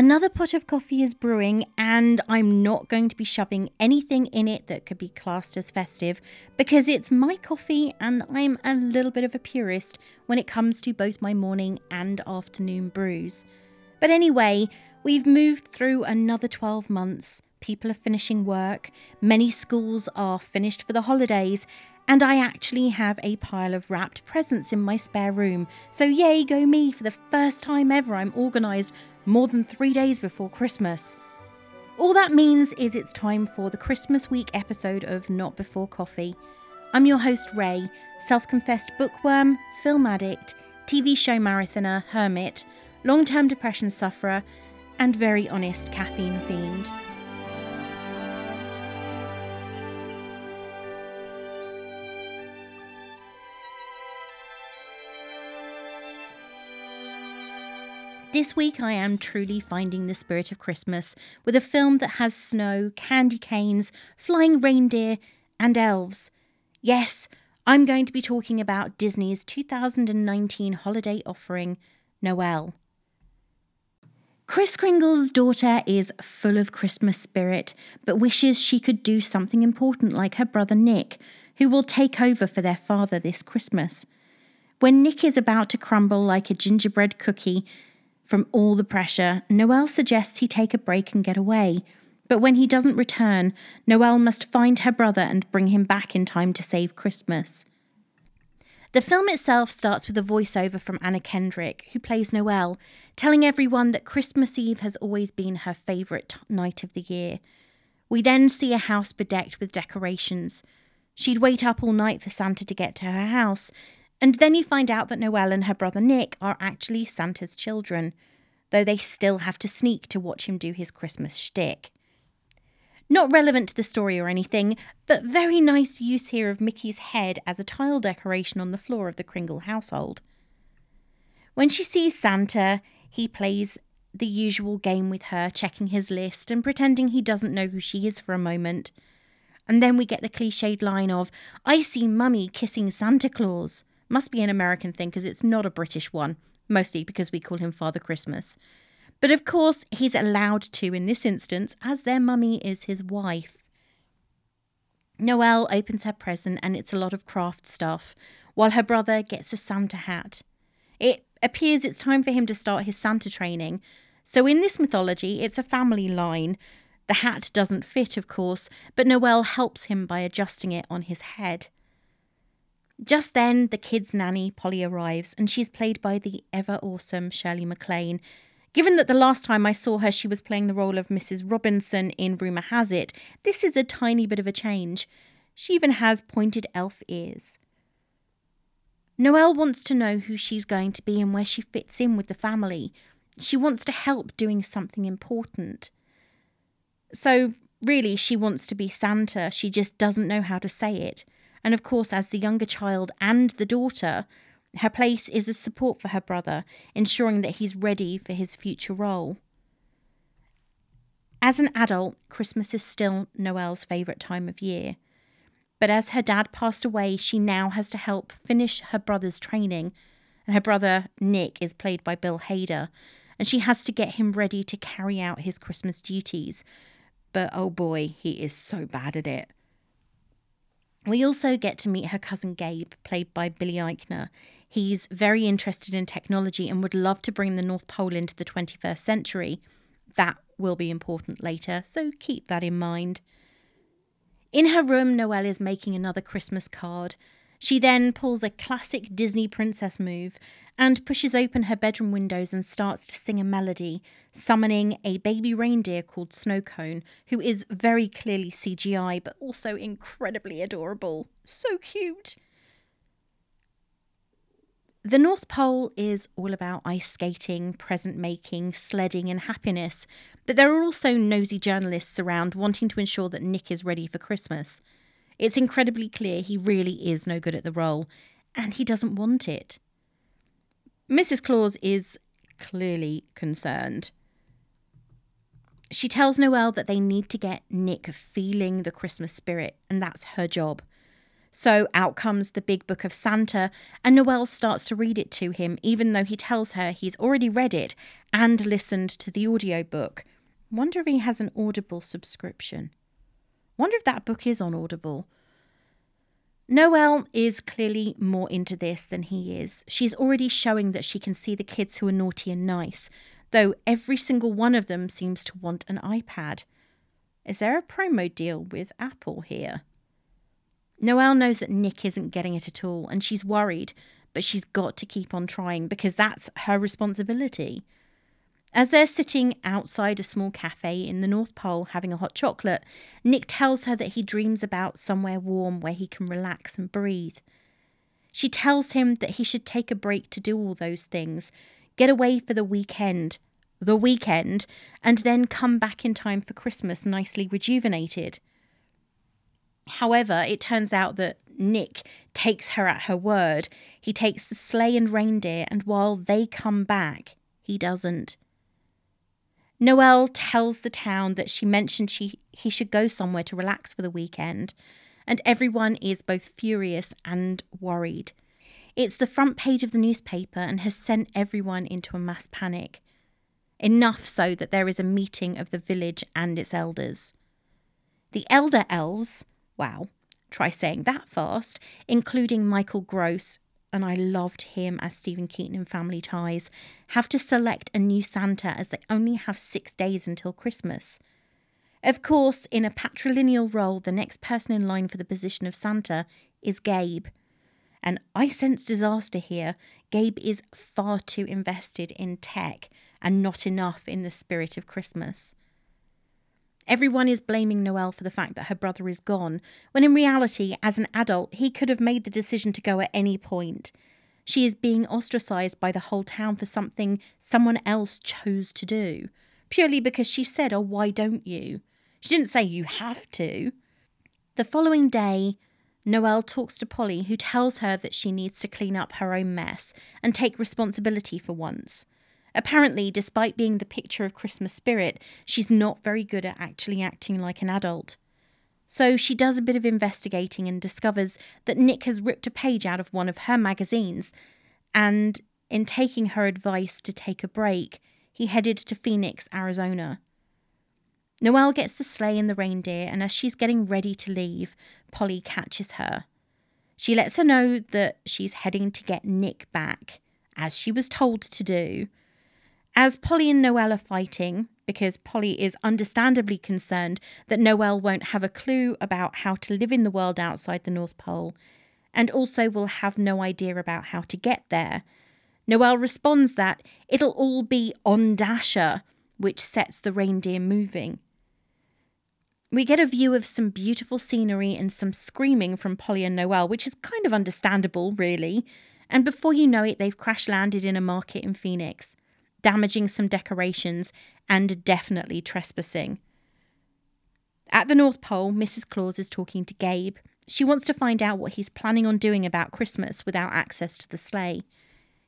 Another pot of coffee is brewing, and I'm not going to be shoving anything in it that could be classed as festive because it's my coffee and I'm a little bit of a purist when it comes to both my morning and afternoon brews. But anyway, we've moved through another 12 months. People are finishing work, many schools are finished for the holidays, and I actually have a pile of wrapped presents in my spare room. So, yay, go me! For the first time ever, I'm organised more than three days before Christmas. All that means is it's time for the Christmas week episode of Not Before Coffee. I'm your host, Ray, self confessed bookworm, film addict, TV show marathoner, hermit, long term depression sufferer, and very honest caffeine fiend. This week, I am truly finding the spirit of Christmas with a film that has snow, candy canes, flying reindeer, and elves. Yes, I'm going to be talking about Disney's 2019 holiday offering, Noelle. Kris Kringle's daughter is full of Christmas spirit, but wishes she could do something important like her brother Nick, who will take over for their father this Christmas. When Nick is about to crumble like a gingerbread cookie, from all the pressure, Noelle suggests he take a break and get away. But when he doesn't return, Noelle must find her brother and bring him back in time to save Christmas. The film itself starts with a voiceover from Anna Kendrick, who plays Noelle, telling everyone that Christmas Eve has always been her favourite t- night of the year. We then see a house bedecked with decorations. She'd wait up all night for Santa to get to her house, and then you find out that Noelle and her brother Nick are actually Santa's children, though they still have to sneak to watch him do his Christmas shtick. Not relevant to the story or anything, but very nice use here of Mickey's head as a tile decoration on the floor of the Kringle household. When she sees Santa, he plays the usual game with her, checking his list and pretending he doesn't know who she is for a moment. And then we get the cliched line of, I see Mummy kissing Santa Claus. Must be an American thing because it's not a British one, mostly because we call him Father Christmas. But of course, he's allowed to in this instance, as their mummy is his wife. Noelle opens her present and it's a lot of craft stuff, while her brother gets a Santa hat. It appears it's time for him to start his Santa training. So, in this mythology, it's a family line. The hat doesn't fit, of course, but Noelle helps him by adjusting it on his head. Just then, the kid's nanny, Polly, arrives, and she's played by the ever awesome Shirley MacLaine. Given that the last time I saw her, she was playing the role of Mrs. Robinson in Rumour Has It, this is a tiny bit of a change. She even has pointed elf ears. Noelle wants to know who she's going to be and where she fits in with the family. She wants to help doing something important. So, really, she wants to be Santa, she just doesn't know how to say it. And of course, as the younger child and the daughter, her place is as support for her brother, ensuring that he's ready for his future role. As an adult, Christmas is still Noelle's favourite time of year. But as her dad passed away, she now has to help finish her brother's training. And her brother, Nick, is played by Bill Hader, and she has to get him ready to carry out his Christmas duties. But oh boy, he is so bad at it. We also get to meet her cousin Gabe, played by Billy Eichner. He's very interested in technology and would love to bring the North Pole into the 21st century. That will be important later, so keep that in mind. In her room, Noelle is making another Christmas card. She then pulls a classic Disney princess move and pushes open her bedroom windows and starts to sing a melody, summoning a baby reindeer called Snowcone, who is very clearly CGI but also incredibly adorable. So cute! The North Pole is all about ice skating, present making, sledding, and happiness, but there are also nosy journalists around wanting to ensure that Nick is ready for Christmas. It's incredibly clear he really is no good at the role, and he doesn't want it. Mrs. Claus is clearly concerned. She tells Noelle that they need to get Nick feeling the Christmas spirit, and that's her job. So out comes the big book of Santa, and Noelle starts to read it to him, even though he tells her he's already read it and listened to the audiobook. Wonder if he has an Audible subscription. Wonder if that book is on Audible. Noelle is clearly more into this than he is. She's already showing that she can see the kids who are naughty and nice, though every single one of them seems to want an iPad. Is there a promo deal with Apple here? Noelle knows that Nick isn't getting it at all, and she's worried, but she's got to keep on trying because that's her responsibility. As they're sitting outside a small cafe in the North Pole having a hot chocolate, Nick tells her that he dreams about somewhere warm where he can relax and breathe. She tells him that he should take a break to do all those things, get away for the weekend, the weekend, and then come back in time for Christmas nicely rejuvenated. However, it turns out that Nick takes her at her word. He takes the sleigh and reindeer, and while they come back, he doesn't. Noelle tells the town that she mentioned she, he should go somewhere to relax for the weekend, and everyone is both furious and worried. It's the front page of the newspaper and has sent everyone into a mass panic. Enough so that there is a meeting of the village and its elders. The elder elves, wow, try saying that fast, including Michael Gross, and I loved him as Steven Keaton in Family Ties, have to select a new Santa as they only have six days until Christmas. Of course, in a patrilineal role, the next person in line for the position of Santa is Gabe. And I sense disaster here. Gabe is far too invested in tech and not enough in the spirit of Christmas. Everyone is blaming Noelle for the fact that her brother is gone, when in reality, as an adult, he could have made the decision to go at any point. She is being ostracized by the whole town for something someone else chose to do, purely because she said, Oh, why don't you? She didn't say you have to. The following day, Noelle talks to Polly, who tells her that she needs to clean up her own mess and take responsibility for once. Apparently, despite being the picture of Christmas spirit, she's not very good at actually acting like an adult. So she does a bit of investigating and discovers that Nick has ripped a page out of one of her magazines, and in taking her advice to take a break, he headed to Phoenix, Arizona. Noelle gets the sleigh and the reindeer, and as she's getting ready to leave, Polly catches her. She lets her know that she's heading to get Nick back, as she was told to do, as Polly and Noelle are fighting, because Polly is understandably concerned that Noelle won't have a clue about how to live in the world outside the North Pole, and also will have no idea about how to get there. Noelle responds that it'll all be on Dasher, which sets the reindeer moving. We get a view of some beautiful scenery and some screaming from Polly and Noelle, which is kind of understandable, really. And before you know it, they've crash landed in a market in Phoenix damaging some decorations, and definitely trespassing. At the North Pole, Mrs. Claus is talking to Gabe. She wants to find out what he's planning on doing about Christmas without access to the sleigh.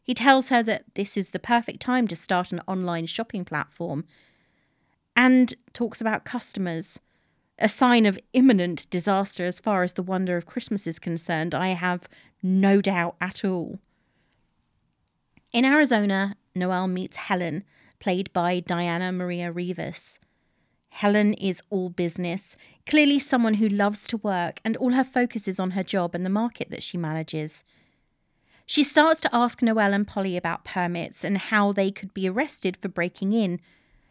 He tells her that this is the perfect time to start an online shopping platform and talks about customers. A sign of imminent disaster as far as the wonder of Christmas is concerned, I have no doubt at all. In Arizona, Noelle meets Helen, played by Diana Maria Rivas. Helen is all business, clearly someone who loves to work, and all her focus is on her job and the market that she manages. She starts to ask Noelle and Polly about permits and how they could be arrested for breaking in.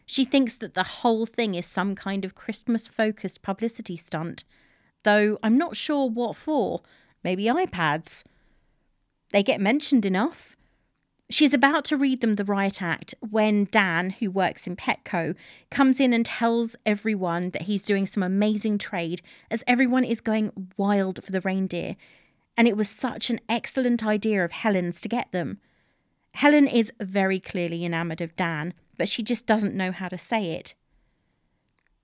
She thinks that the whole thing is some kind of Christmas focused publicity stunt, though I'm not sure what for. Maybe iPads. They get mentioned enough. She's about to read them the riot act when Dan, who works in Petco, comes in and tells everyone that he's doing some amazing trade as everyone is going wild for the reindeer. And it was such an excellent idea of Helen's to get them. Helen is very clearly enamoured of Dan, but she just doesn't know how to say it.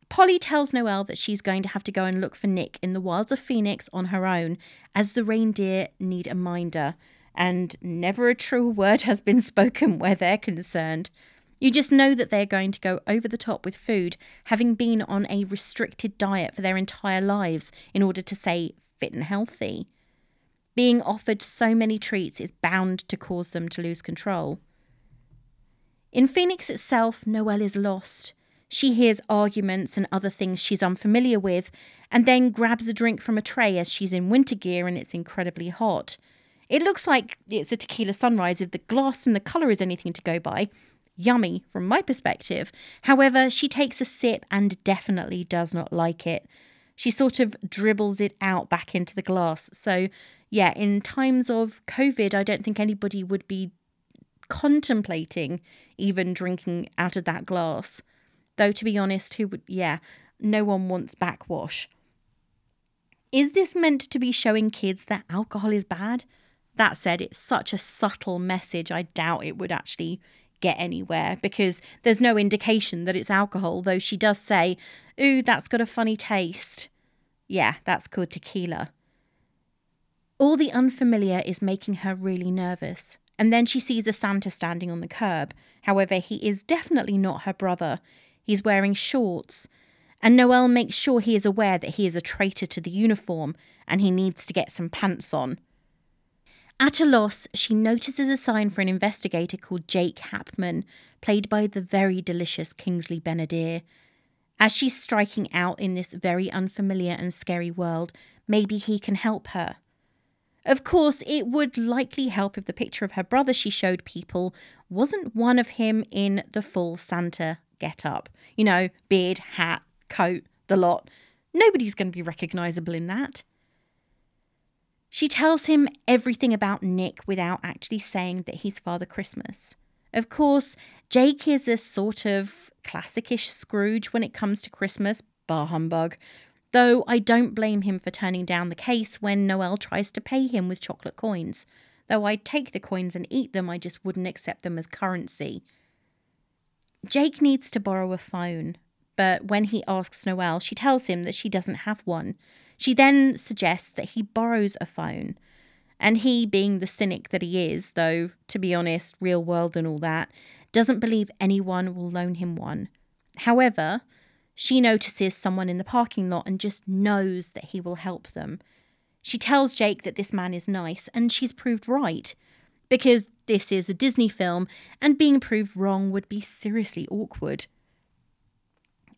Polly tells Noelle that she's going to have to go and look for Nick in the wilds of Phoenix on her own, as the reindeer need a minder and never a true word has been spoken where they're concerned. You just know that they're going to go over the top with food, having been on a restricted diet for their entire lives in order to say fit and healthy. Being offered so many treats is bound to cause them to lose control. In Phoenix itself, Noelle is lost. She hears arguments and other things she's unfamiliar with, and then grabs a drink from a tray as she's in winter gear and it's incredibly hot. It looks like it's a tequila sunrise if the glass and the colour is anything to go by. Yummy from my perspective. However, she takes a sip and definitely does not like it. She sort of dribbles it out back into the glass. So, yeah, in times of COVID, I don't think anybody would be contemplating even drinking out of that glass. Though, to be honest, who would, yeah, no one wants backwash. Is this meant to be showing kids that alcohol is bad? That said, it's such a subtle message, I doubt it would actually get anywhere because there's no indication that it's alcohol, though she does say, Ooh, that's got a funny taste. Yeah, that's called tequila. All the unfamiliar is making her really nervous, and then she sees a Santa standing on the curb. However, he is definitely not her brother. He's wearing shorts, and Noelle makes sure he is aware that he is a traitor to the uniform and he needs to get some pants on. At a loss, she notices a sign for an investigator called Jake Hapman, played by the very delicious Kingsley Ben-Adir. As she's striking out in this very unfamiliar and scary world, maybe he can help her. Of course, it would likely help if the picture of her brother she showed people wasn't one of him in the full Santa get up. You know, beard, hat, coat, the lot. Nobody's going to be recognisable in that. She tells him everything about Nick without actually saying that he's Father Christmas. Of course, Jake is a sort of classicish Scrooge when it comes to Christmas, bar humbug, though I don't blame him for turning down the case when Noelle tries to pay him with chocolate coins. Though I'd take the coins and eat them, I just wouldn't accept them as currency. Jake needs to borrow a phone, but when he asks Noelle, she tells him that she doesn't have one. She then suggests that he borrows a phone. And he, being the cynic that he is, though, to be honest, real world and all that, doesn't believe anyone will loan him one. However, she notices someone in the parking lot and just knows that he will help them. She tells Jake that this man is nice, and she's proved right. Because this is a Disney film, and being proved wrong would be seriously awkward.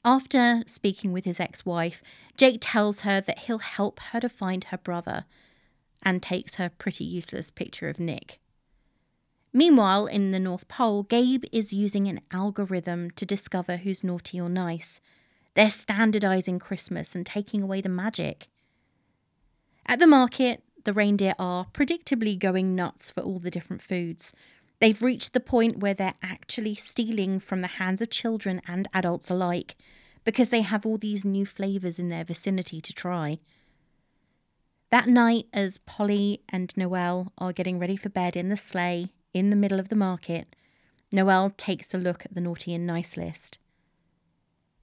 After speaking with his ex wife, Jake tells her that he'll help her to find her brother and takes her pretty useless picture of Nick. Meanwhile, in the North Pole, Gabe is using an algorithm to discover who's naughty or nice. They're standardizing Christmas and taking away the magic. At the market, the reindeer are predictably going nuts for all the different foods. They've reached the point where they're actually stealing from the hands of children and adults alike because they have all these new flavours in their vicinity to try. That night, as Polly and Noelle are getting ready for bed in the sleigh in the middle of the market, Noelle takes a look at the naughty and nice list.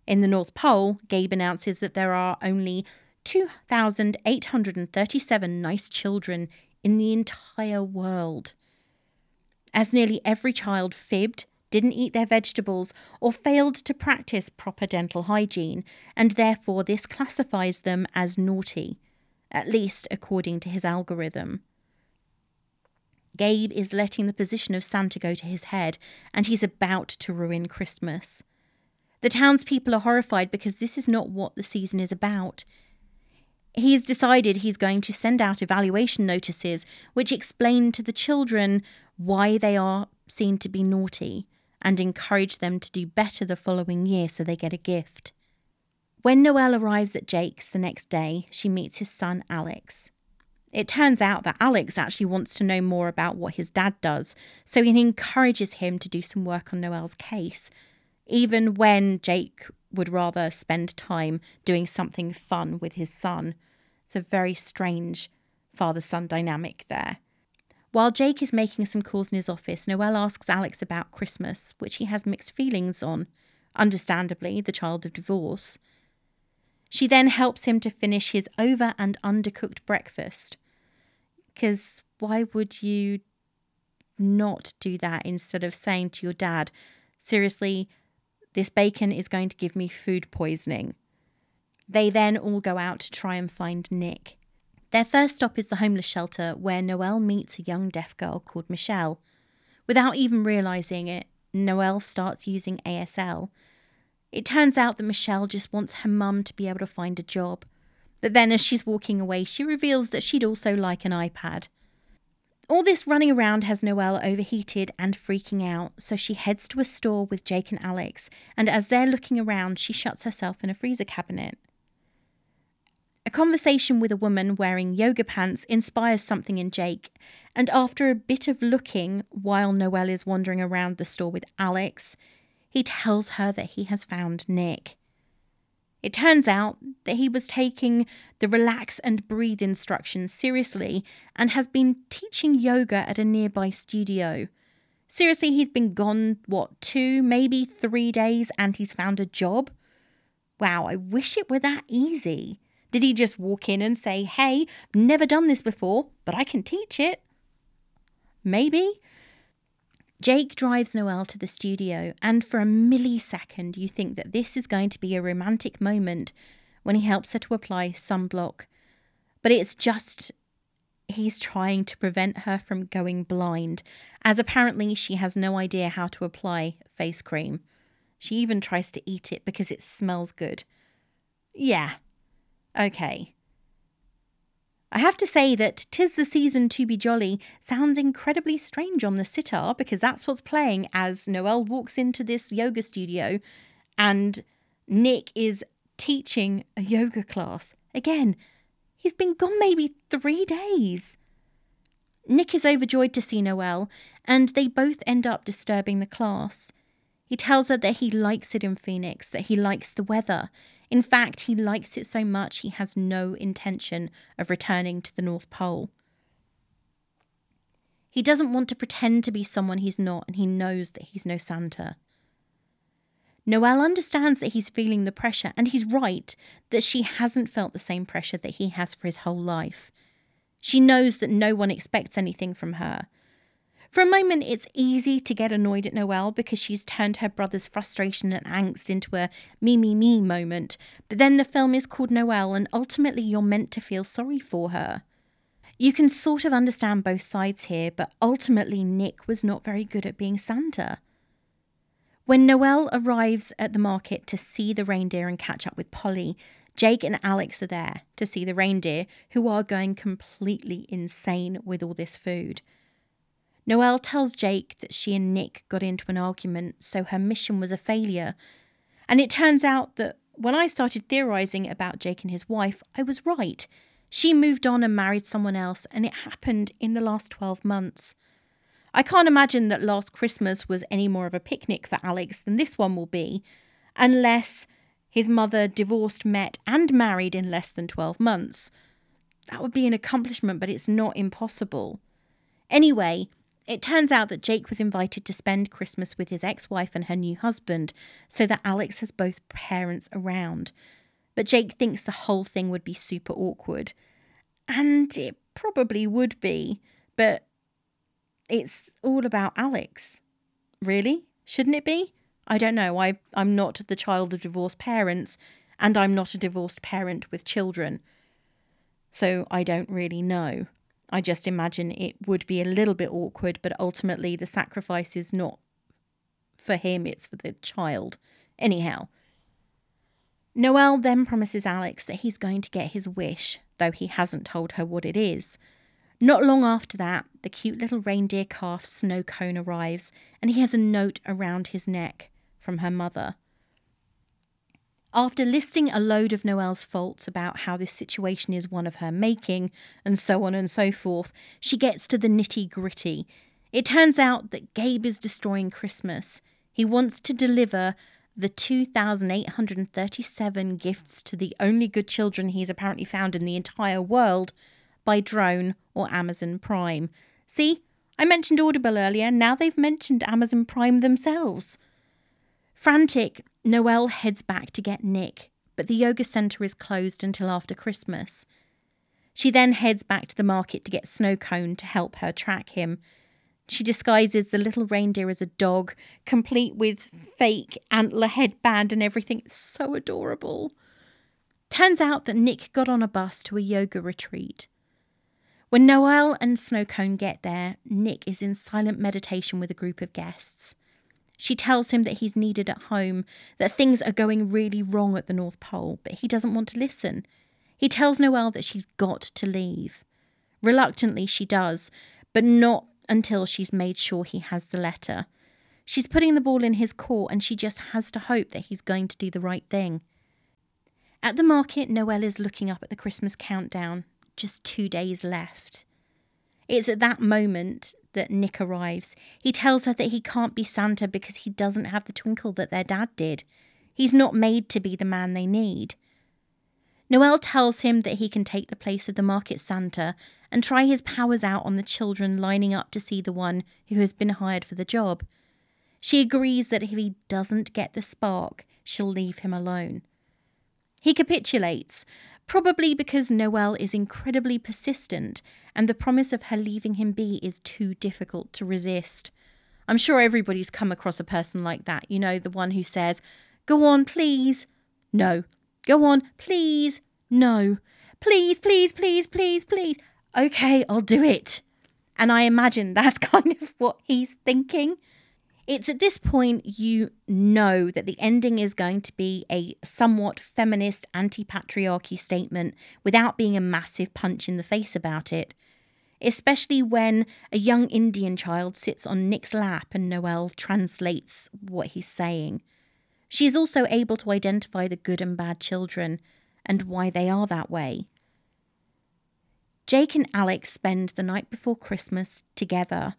In the North Pole, Gabe announces that there are only 2,837 nice children in the entire world as nearly every child fibbed, didn't eat their vegetables, or failed to practice proper dental hygiene, and therefore this classifies them as naughty, at least according to his algorithm. Gabe is letting the position of Santa go to his head, and he's about to ruin Christmas. The townspeople are horrified because this is not what the season is about. He's decided he's going to send out evaluation notices which explain to the children why they are seen to be naughty and encourage them to do better the following year so they get a gift. When Noelle arrives at Jake's the next day, she meets his son Alex. It turns out that Alex actually wants to know more about what his dad does, so he encourages him to do some work on Noelle's case, even when Jake would rather spend time doing something fun with his son. It's a very strange father son dynamic there. While Jake is making some calls in his office, Noelle asks Alex about Christmas, which he has mixed feelings on. Understandably, the child of divorce. She then helps him to finish his over and undercooked breakfast. Because why would you not do that instead of saying to your dad, seriously, this bacon is going to give me food poisoning? They then all go out to try and find Nick. Their first stop is the homeless shelter where Noelle meets a young deaf girl called Michelle. Without even realizing it, Noelle starts using ASL. It turns out that Michelle just wants her mum to be able to find a job. But then, as she's walking away, she reveals that she'd also like an iPad. All this running around has Noelle overheated and freaking out, so she heads to a store with Jake and Alex, and as they're looking around, she shuts herself in a freezer cabinet. A conversation with a woman wearing yoga pants inspires something in Jake, and after a bit of looking while Noelle is wandering around the store with Alex, he tells her that he has found Nick. It turns out that he was taking the relax and breathe instructions seriously and has been teaching yoga at a nearby studio. Seriously, he's been gone, what, two, maybe three days, and he's found a job? Wow, I wish it were that easy. Did he just walk in and say, Hey, never done this before, but I can teach it? Maybe. Jake drives Noelle to the studio, and for a millisecond, you think that this is going to be a romantic moment when he helps her to apply sunblock. But it's just he's trying to prevent her from going blind, as apparently she has no idea how to apply face cream. She even tries to eat it because it smells good. Yeah. Okay. I have to say that Tis the Season to Be Jolly sounds incredibly strange on the sitar because that's what's playing as Noelle walks into this yoga studio and Nick is teaching a yoga class. Again, he's been gone maybe three days. Nick is overjoyed to see Noelle, and they both end up disturbing the class. He tells her that he likes it in Phoenix, that he likes the weather, in fact, he likes it so much he has no intention of returning to the North Pole. He doesn't want to pretend to be someone he's not, and he knows that he's no Santa. Noelle understands that he's feeling the pressure, and he's right that she hasn't felt the same pressure that he has for his whole life. She knows that no one expects anything from her, for a moment, it's easy to get annoyed at Noelle because she's turned her brother's frustration and angst into a me, me, me moment. But then the film is called Noelle, and ultimately, you're meant to feel sorry for her. You can sort of understand both sides here, but ultimately, Nick was not very good at being Santa. When Noelle arrives at the market to see the reindeer and catch up with Polly, Jake and Alex are there to see the reindeer, who are going completely insane with all this food. Noelle tells Jake that she and Nick got into an argument, so her mission was a failure. And it turns out that when I started theorising about Jake and his wife, I was right. She moved on and married someone else, and it happened in the last 12 months. I can't imagine that last Christmas was any more of a picnic for Alex than this one will be, unless his mother divorced, met, and married in less than 12 months. That would be an accomplishment, but it's not impossible. Anyway, it turns out that Jake was invited to spend Christmas with his ex wife and her new husband, so that Alex has both parents around. But Jake thinks the whole thing would be super awkward. And it probably would be, but it's all about Alex. Really? Shouldn't it be? I don't know. I, I'm not the child of divorced parents, and I'm not a divorced parent with children. So I don't really know. I just imagine it would be a little bit awkward, but ultimately the sacrifice is not for him, it's for the child. Anyhow, Noelle then promises Alex that he's going to get his wish, though he hasn't told her what it is. Not long after that, the cute little reindeer calf Snow Cone arrives, and he has a note around his neck from her mother. After listing a load of Noelle's faults about how this situation is one of her making, and so on and so forth, she gets to the nitty gritty. It turns out that Gabe is destroying Christmas. He wants to deliver the 2,837 gifts to the only good children he's apparently found in the entire world by drone or Amazon Prime. See, I mentioned Audible earlier, now they've mentioned Amazon Prime themselves. Frantic, Noelle heads back to get Nick, but the yoga centre is closed until after Christmas. She then heads back to the market to get Snow Cone to help her track him. She disguises the little reindeer as a dog, complete with fake antler headband and everything. It's so adorable. Turns out that Nick got on a bus to a yoga retreat. When Noelle and Snowcone get there, Nick is in silent meditation with a group of guests. She tells him that he's needed at home, that things are going really wrong at the North Pole, but he doesn't want to listen. He tells Noelle that she's got to leave. Reluctantly, she does, but not until she's made sure he has the letter. She's putting the ball in his court and she just has to hope that he's going to do the right thing. At the market, Noelle is looking up at the Christmas countdown. Just two days left. It's at that moment that Nick arrives. He tells her that he can't be Santa because he doesn't have the twinkle that their dad did. He's not made to be the man they need. Noelle tells him that he can take the place of the market Santa and try his powers out on the children lining up to see the one who has been hired for the job. She agrees that if he doesn't get the spark, she'll leave him alone. He capitulates, probably because Noelle is incredibly persistent and the promise of her leaving him be is too difficult to resist. I'm sure everybody's come across a person like that, you know, the one who says, Go on, please. No. Go on, please. No. Please, please, please, please, please. Okay, I'll do it. And I imagine that's kind of what he's thinking. It's at this point you know that the ending is going to be a somewhat feminist anti patriarchy statement without being a massive punch in the face about it. Especially when a young Indian child sits on Nick's lap and Noelle translates what he's saying. She is also able to identify the good and bad children and why they are that way. Jake and Alex spend the night before Christmas together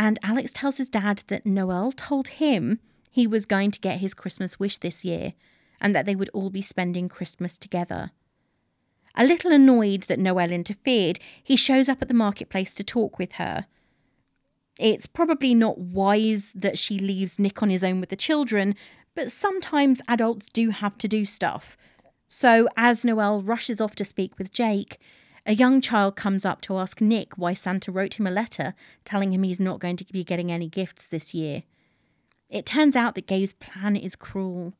and Alex tells his dad that Noelle told him he was going to get his Christmas wish this year and that they would all be spending Christmas together. A little annoyed that Noelle interfered, he shows up at the marketplace to talk with her. It's probably not wise that she leaves Nick on his own with the children, but sometimes adults do have to do stuff. So, as Noelle rushes off to speak with Jake, a young child comes up to ask Nick why Santa wrote him a letter telling him he's not going to be getting any gifts this year. It turns out that Gabe's plan is cruel.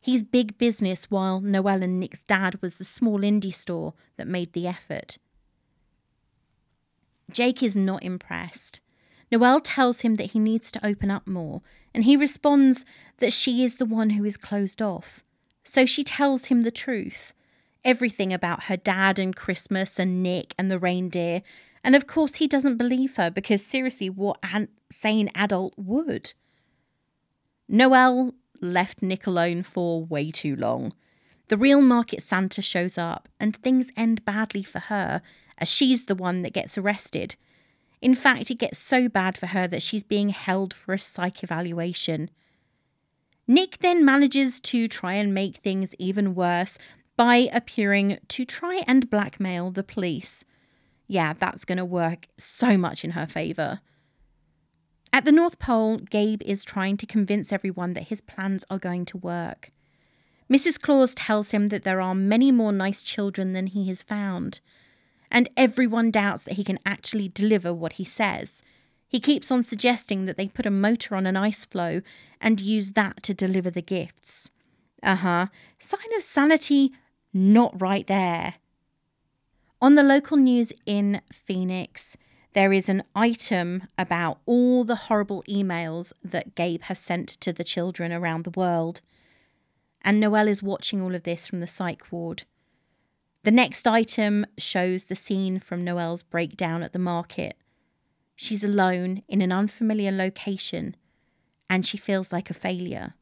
He's big business while Noelle and Nick's dad was the small indie store that made the effort. Jake is not impressed. Noelle tells him that he needs to open up more, and he responds that she is the one who is closed off. So she tells him the truth everything about her dad and Christmas and Nick and the reindeer. And of course, he doesn't believe her because seriously, what an sane adult would? Noelle left Nick alone for way too long. The real market Santa shows up, and things end badly for her as she's the one that gets arrested. In fact, it gets so bad for her that she's being held for a psych evaluation. Nick then manages to try and make things even worse by appearing to try and blackmail the police. Yeah, that's going to work so much in her favour. At the North Pole, Gabe is trying to convince everyone that his plans are going to work. Mrs. Claus tells him that there are many more nice children than he has found, and everyone doubts that he can actually deliver what he says. He keeps on suggesting that they put a motor on an ice floe and use that to deliver the gifts. Uh huh. Sign of sanity not right there. On the local news in Phoenix, there is an item about all the horrible emails that Gabe has sent to the children around the world. And Noelle is watching all of this from the psych ward. The next item shows the scene from Noelle's breakdown at the market. She's alone in an unfamiliar location and she feels like a failure.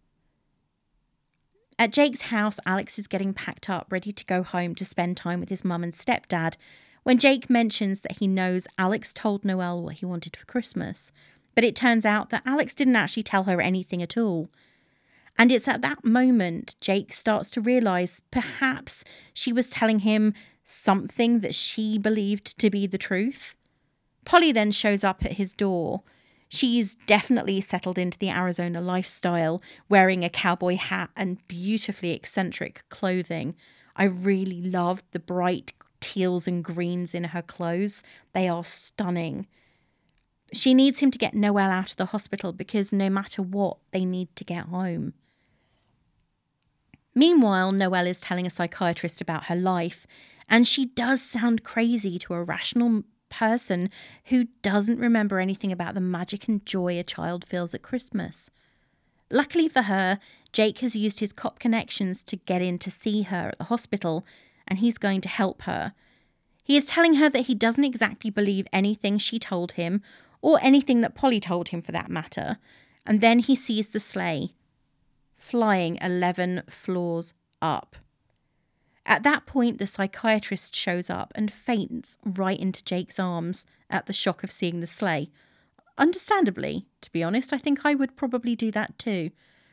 At Jake's house, Alex is getting packed up, ready to go home to spend time with his mum and stepdad, when Jake mentions that he knows Alex told Noelle what he wanted for Christmas. But it turns out that Alex didn't actually tell her anything at all. And it's at that moment Jake starts to realise perhaps she was telling him something that she believed to be the truth. Polly then shows up at his door She's definitely settled into the Arizona lifestyle, wearing a cowboy hat and beautifully eccentric clothing. I really loved the bright teals and greens in her clothes. They are stunning. She needs him to get Noelle out of the hospital because no matter what, they need to get home. Meanwhile, Noelle is telling a psychiatrist about her life, and she does sound crazy to a rational person who doesn't remember anything about the magic and joy a child feels at Christmas. Luckily for her, Jake has used his cop connections to get in to see her at the hospital, and he's going to help her. He is telling her that he doesn't exactly believe anything she told him, or anything that Polly told him for that matter, and then he sees the sleigh flying 11 floors up. At that point, the psychiatrist shows up and faints right into Jake's arms at the shock of seeing the sleigh. Understandably, to be honest, I think I would probably do that too,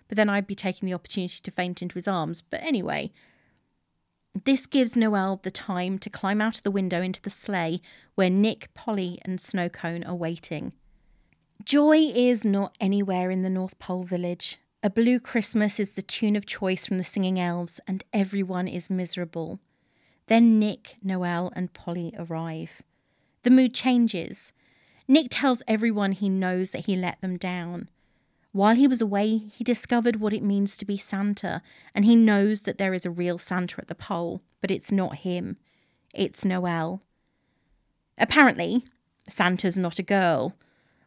but then I'd be taking the opportunity to faint into his arms. But anyway, this gives Noelle the time to climb out of the window into the sleigh where Nick, Polly, and Snowcone are waiting. Joy is not anywhere in the North Pole village, a Blue Christmas is the tune of choice from the Singing Elves, and everyone is miserable. Then Nick, Noelle, and Polly arrive. The mood changes. Nick tells everyone he knows that he let them down. While he was away, he discovered what it means to be Santa, and he knows that there is a real Santa at the pole, but it's not him. It's Noelle. Apparently, Santa's not a girl,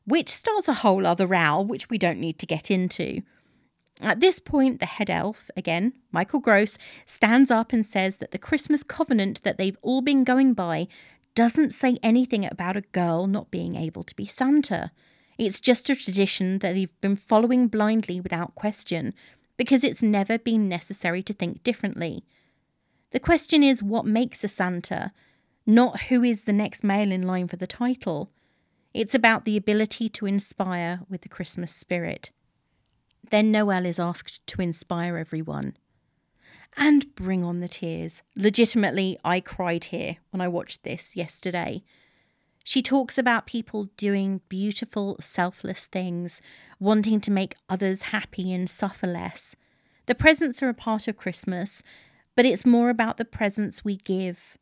which starts a whole other row, which we don't need to get into. At this point, the head elf, again, Michael Gross, stands up and says that the Christmas covenant that they've all been going by doesn't say anything about a girl not being able to be Santa. It's just a tradition that they've been following blindly without question, because it's never been necessary to think differently. The question is what makes a Santa, not who is the next male in line for the title. It's about the ability to inspire with the Christmas spirit. Then Noelle is asked to inspire everyone. And bring on the tears. Legitimately, I cried here when I watched this yesterday. She talks about people doing beautiful, selfless things, wanting to make others happy and suffer less. The presents are a part of Christmas, but it's more about the presents we give,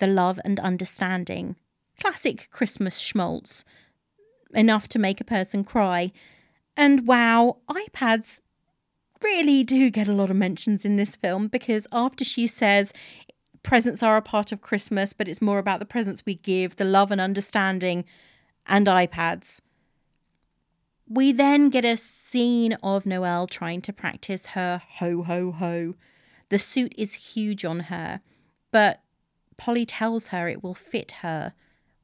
the love and understanding. Classic Christmas schmaltz. Enough to make a person cry, and wow, iPads really do get a lot of mentions in this film because after she says presents are a part of Christmas, but it's more about the presents we give, the love and understanding, and iPads. We then get a scene of Noelle trying to practice her ho ho ho. The suit is huge on her, but Polly tells her it will fit her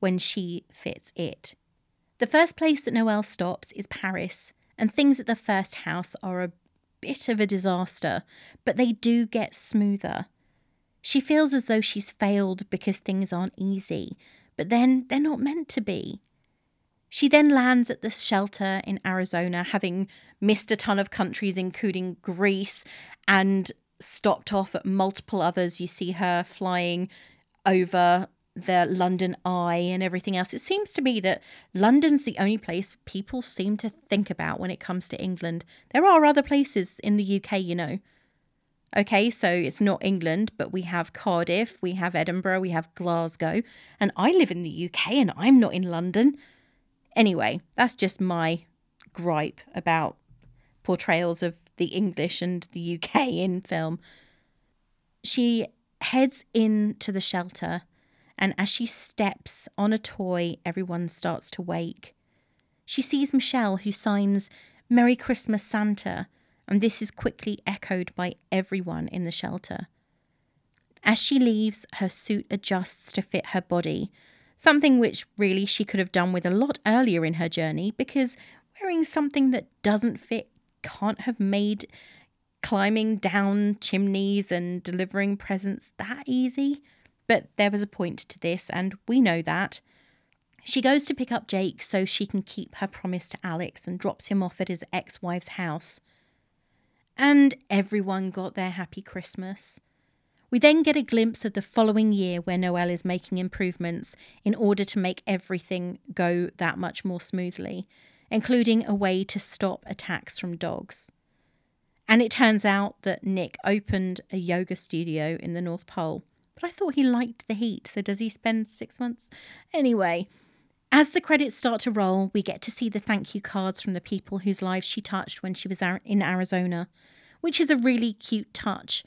when she fits it. The first place that Noelle stops is Paris, and things at the first house are a bit of a disaster, but they do get smoother. She feels as though she's failed because things aren't easy, but then they're not meant to be. She then lands at the shelter in Arizona, having missed a ton of countries, including Greece, and stopped off at multiple others. You see her flying over the London Eye and everything else. It seems to me that London's the only place people seem to think about when it comes to England. There are other places in the UK, you know. Okay, so it's not England, but we have Cardiff, we have Edinburgh, we have Glasgow, and I live in the UK and I'm not in London. Anyway, that's just my gripe about portrayals of the English and the UK in film. She heads into the shelter and as she steps on a toy, everyone starts to wake. She sees Michelle, who signs Merry Christmas Santa, and this is quickly echoed by everyone in the shelter. As she leaves, her suit adjusts to fit her body, something which really she could have done with a lot earlier in her journey because wearing something that doesn't fit can't have made climbing down chimneys and delivering presents that easy. But there was a point to this, and we know that. She goes to pick up Jake so she can keep her promise to Alex and drops him off at his ex wife's house. And everyone got their happy Christmas. We then get a glimpse of the following year where Noelle is making improvements in order to make everything go that much more smoothly, including a way to stop attacks from dogs. And it turns out that Nick opened a yoga studio in the North Pole but I thought he liked the heat, so does he spend six months? Anyway, as the credits start to roll, we get to see the thank you cards from the people whose lives she touched when she was in Arizona, which is a really cute touch,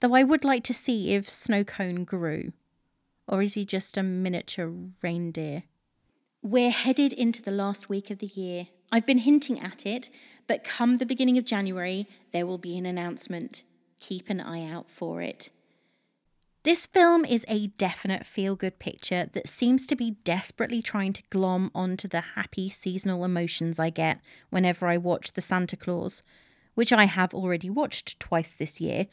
though I would like to see if Snowcone grew. Or is he just a miniature reindeer? We're headed into the last week of the year. I've been hinting at it, but come the beginning of January, there will be an announcement. Keep an eye out for it. This film is a definite feel good picture that seems to be desperately trying to glom onto the happy seasonal emotions I get whenever I watch The Santa Claus, which I have already watched twice this year,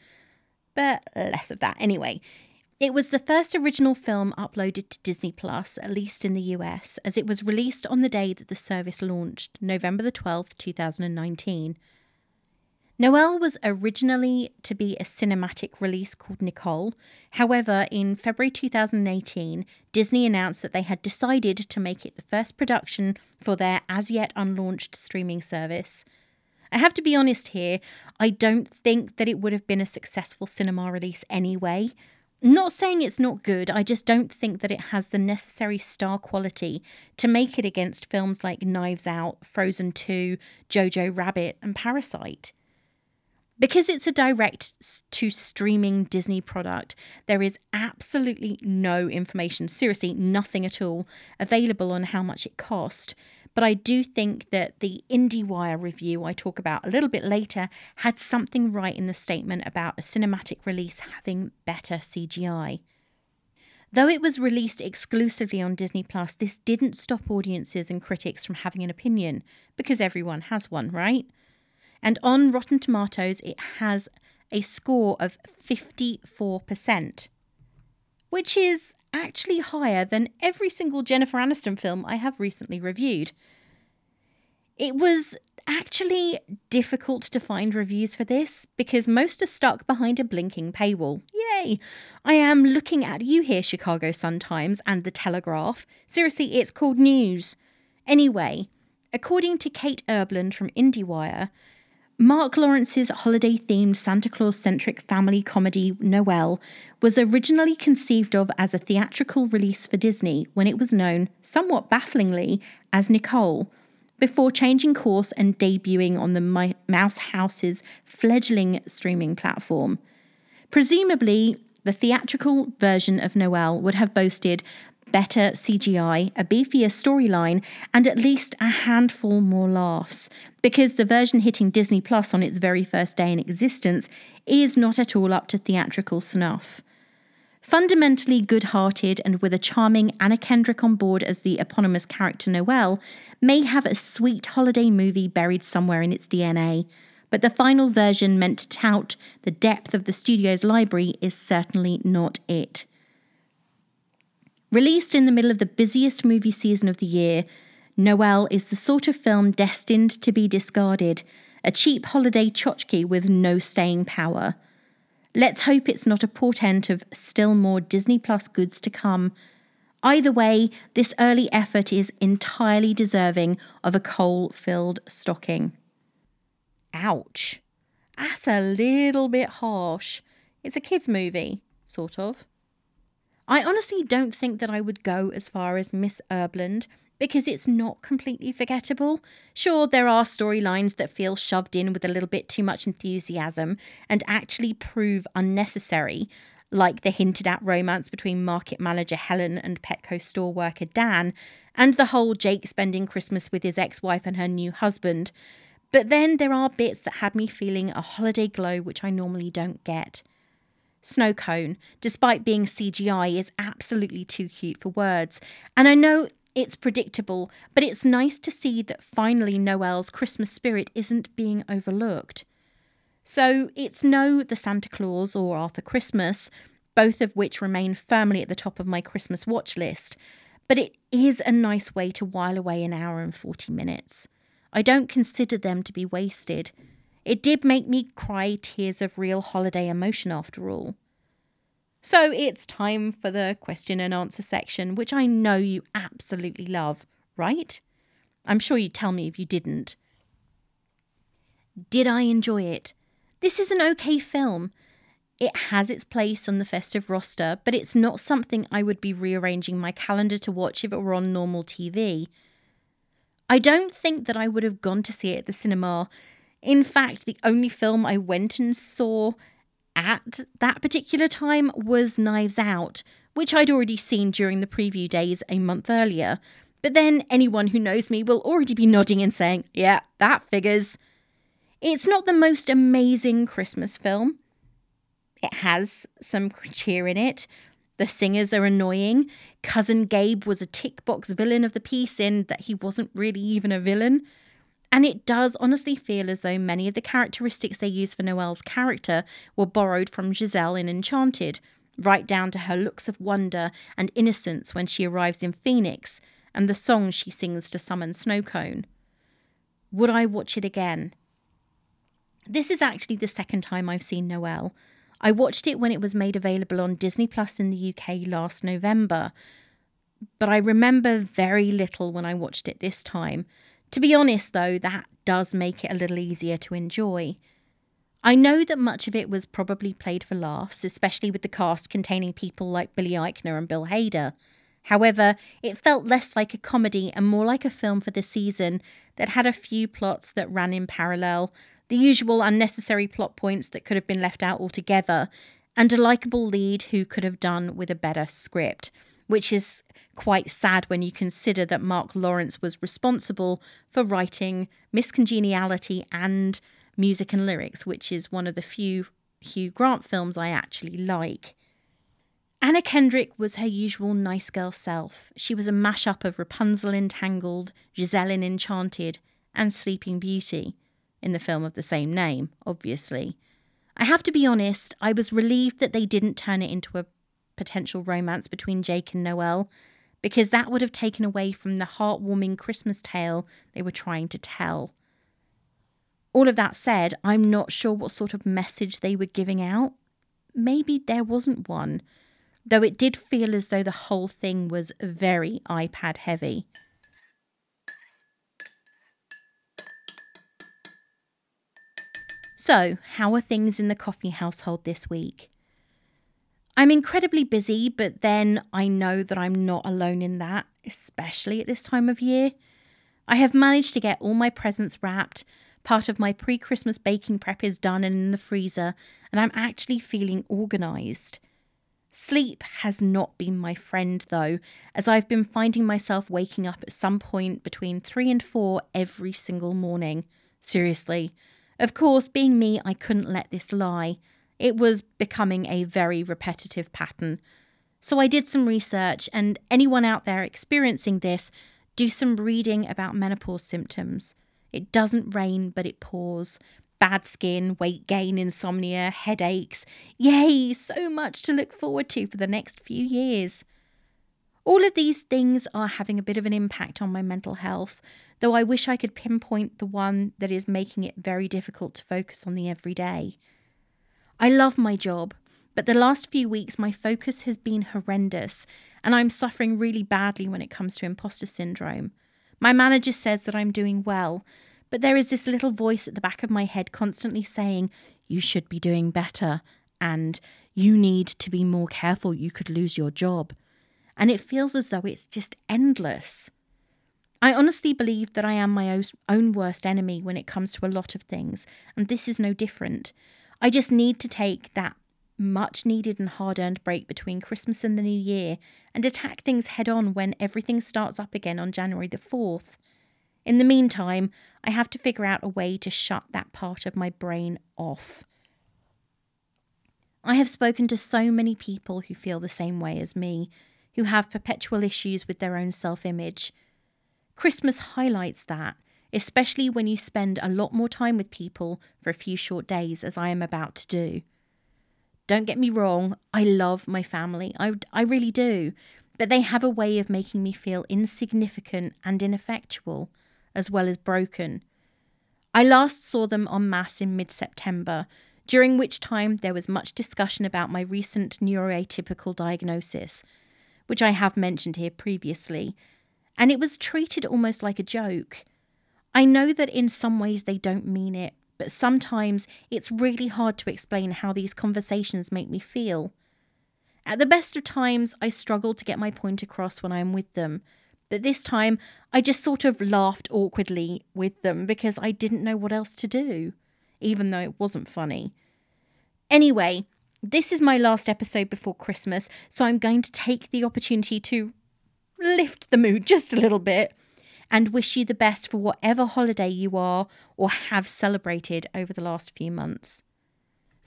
but less of that anyway. It was the first original film uploaded to Disney Plus, at least in the US, as it was released on the day that the service launched, November the 12th, 2019. Noelle was originally to be a cinematic release called Nicole. However, in February 2018, Disney announced that they had decided to make it the first production for their as yet unlaunched streaming service. I have to be honest here, I don't think that it would have been a successful cinema release anyway. Not saying it's not good, I just don't think that it has the necessary star quality to make it against films like Knives Out, Frozen 2, Jojo Rabbit, and Parasite. Because it's a direct to streaming Disney product, there is absolutely no information, seriously, nothing at all, available on how much it cost. But I do think that the IndieWire review I talk about a little bit later had something right in the statement about a cinematic release having better CGI. Though it was released exclusively on Disney Plus, this didn't stop audiences and critics from having an opinion, because everyone has one, right? And on Rotten Tomatoes, it has a score of 54%, which is actually higher than every single Jennifer Aniston film I have recently reviewed. It was actually difficult to find reviews for this because most are stuck behind a blinking paywall. Yay! I am looking at you here, Chicago Sun-Times and The Telegraph. Seriously, it's called news. Anyway, according to Kate Erbland from IndieWire, Marc Lawrence's holiday themed Santa Claus centric family comedy Noelle was originally conceived of as a theatrical release for Disney when it was known, somewhat bafflingly, as Nicole, before changing course and debuting on the Mouse House's fledgling streaming platform. Presumably, the theatrical version of Noelle would have boasted better CGI, a beefier storyline, and at least a handful more laughs, because the version hitting Disney Plus on its very first day in existence is not at all up to theatrical snuff. Fundamentally good hearted and with a charming Anna Kendrick on board as the eponymous character Noelle, may have a sweet holiday movie buried somewhere in its DNA, but the final version meant to tout the depth of the studio's library is certainly not it. Released in the middle of the busiest movie season of the year, Noelle is the sort of film destined to be discarded, a cheap holiday tchotchke with no staying power. Let's hope it's not a portent of still more Disney Plus goods to come. Either way, this early effort is entirely deserving of a coal filled stocking. Ouch. That's a little bit harsh. It's a kids' movie, sort of. I honestly don't think that I would go as far as Miss Erbland because it's not completely forgettable. Sure, there are storylines that feel shoved in with a little bit too much enthusiasm and actually prove unnecessary, like the hinted at romance between market manager Helen and Petco store worker Dan, and the whole Jake spending Christmas with his ex wife and her new husband. But then there are bits that had me feeling a holiday glow which I normally don't get. Snow Cone, despite being CGI, is absolutely too cute for words. And I know it's predictable, but it's nice to see that finally Noelle's Christmas spirit isn't being overlooked. So it's no The Santa Claus or Arthur Christmas, both of which remain firmly at the top of my Christmas watch list, but it is a nice way to while away an hour and 40 minutes. I don't consider them to be wasted. It did make me cry tears of real holiday emotion after all. So it's time for the question and answer section, which I know you absolutely love, right? I'm sure you'd tell me if you didn't. Did I enjoy it? This is an okay film. It has its place on the festive roster, but it's not something I would be rearranging my calendar to watch if it were on normal TV. I don't think that I would have gone to see it at the cinema in fact, the only film I went and saw at that particular time was Knives Out, which I'd already seen during the preview days a month earlier. But then anyone who knows me will already be nodding and saying, yeah, that figures. It's not the most amazing Christmas film. It has some cheer in it. The singers are annoying. Cousin Gabe was a tick box villain of the piece in that he wasn't really even a villain. And it does honestly feel as though many of the characteristics they use for Noelle's character were borrowed from Giselle in Enchanted, right down to her looks of wonder and innocence when she arrives in Phoenix and the song she sings to summon Snowcone. Would I watch it again? This is actually the second time I've seen Noelle. I watched it when it was made available on Disney Plus in the UK last November, but I remember very little when I watched it this time. To be honest, though, that does make it a little easier to enjoy. I know that much of it was probably played for laughs, especially with the cast containing people like Billy Eichner and Bill Hader. However, it felt less like a comedy and more like a film for the season that had a few plots that ran in parallel, the usual unnecessary plot points that could have been left out altogether, and a likable lead who could have done with a better script, which is quite sad when you consider that Marc Lawrence was responsible for writing Miss Congeniality and music and lyrics, which is one of the few Hugh Grant films I actually like. Anna Kendrick was her usual nice girl self. She was a mash-up of Rapunzel in Tangled, Giselle in Enchanted, and Sleeping Beauty, in the film of the same name, obviously. I have to be honest, I was relieved that they didn't turn it into a potential romance between Jake and Noelle, because that would have taken away from the heartwarming Christmas tale they were trying to tell. All of that said, I'm not sure what sort of message they were giving out. Maybe there wasn't one, though it did feel as though the whole thing was very iPad heavy. So, how are things in the coffee household this week? I'm incredibly busy, but then I know that I'm not alone in that, especially at this time of year. I have managed to get all my presents wrapped, Part of my pre Christmas baking prep is done and in the freezer, and I'm actually feeling organised. Sleep has not been my friend though, as I've been finding myself waking up at some point between 3 and 4 every single morning. Seriously. Of course, being me, I couldn't let this lie. It was becoming a very repetitive pattern. So I did some research, and anyone out there experiencing this, do some reading about menopause symptoms. It doesn't rain, but it pours. Bad skin, weight gain, insomnia, headaches. Yay, so much to look forward to for the next few years. All of these things are having a bit of an impact on my mental health, though I wish I could pinpoint the one that is making it very difficult to focus on the everyday. I love my job, but the last few weeks my focus has been horrendous, and I'm suffering really badly when it comes to imposter syndrome. My manager says that I'm doing well, but there is this little voice at the back of my head constantly saying, You should be doing better, and you need to be more careful, you could lose your job. And it feels as though it's just endless. I honestly believe that I am my own worst enemy when it comes to a lot of things, and this is no different. I just need to take that much needed and hard earned break between Christmas and the New Year and attack things head on when everything starts up again on January the 4th. In the meantime, I have to figure out a way to shut that part of my brain off. I have spoken to so many people who feel the same way as me, who have perpetual issues with their own self image. Christmas highlights that, especially when you spend a lot more time with people for a few short days, as I am about to do. Don't get me wrong, I love my family. I, I really do. But they have a way of making me feel insignificant and ineffectual, as well as broken. I last saw them en masse in mid September, during which time there was much discussion about my recent neuroatypical diagnosis, which I have mentioned here previously, and it was treated almost like a joke. I know that in some ways they don't mean it, but sometimes it's really hard to explain how these conversations make me feel. At the best of times, I struggle to get my point across when I'm with them, but this time I just sort of laughed awkwardly with them because I didn't know what else to do, even though it wasn't funny. Anyway, this is my last episode before Christmas, so I'm going to take the opportunity to lift the mood just a little bit and wish you the best for whatever holiday you are or have celebrated over the last few months.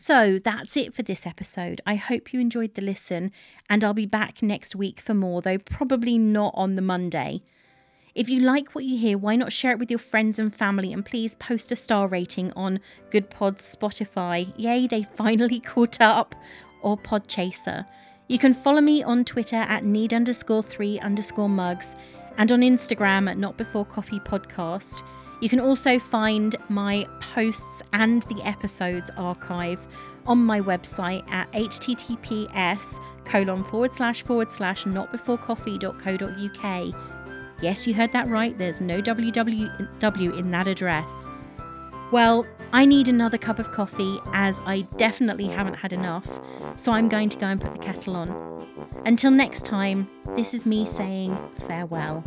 So that's it for this episode. I hope you enjoyed the listen, and I'll be back next week for more, though probably not on the Monday. If you like what you hear, why not share it with your friends and family and please post a star rating on Goodpods Spotify. Yay, they finally caught up, or Podchaser. You can follow me on Twitter at need underscore three underscore mugs and on Instagram at Not Before Coffee Podcast. You can also find my posts and the episodes archive on my website at https colon forward slash forward slash notbeforecoffee.co.uk. Yes, you heard that right, there's no www in that address. Well, I need another cup of coffee as I definitely haven't had enough, so I'm going to go and put the kettle on. Until next time, this is me saying farewell.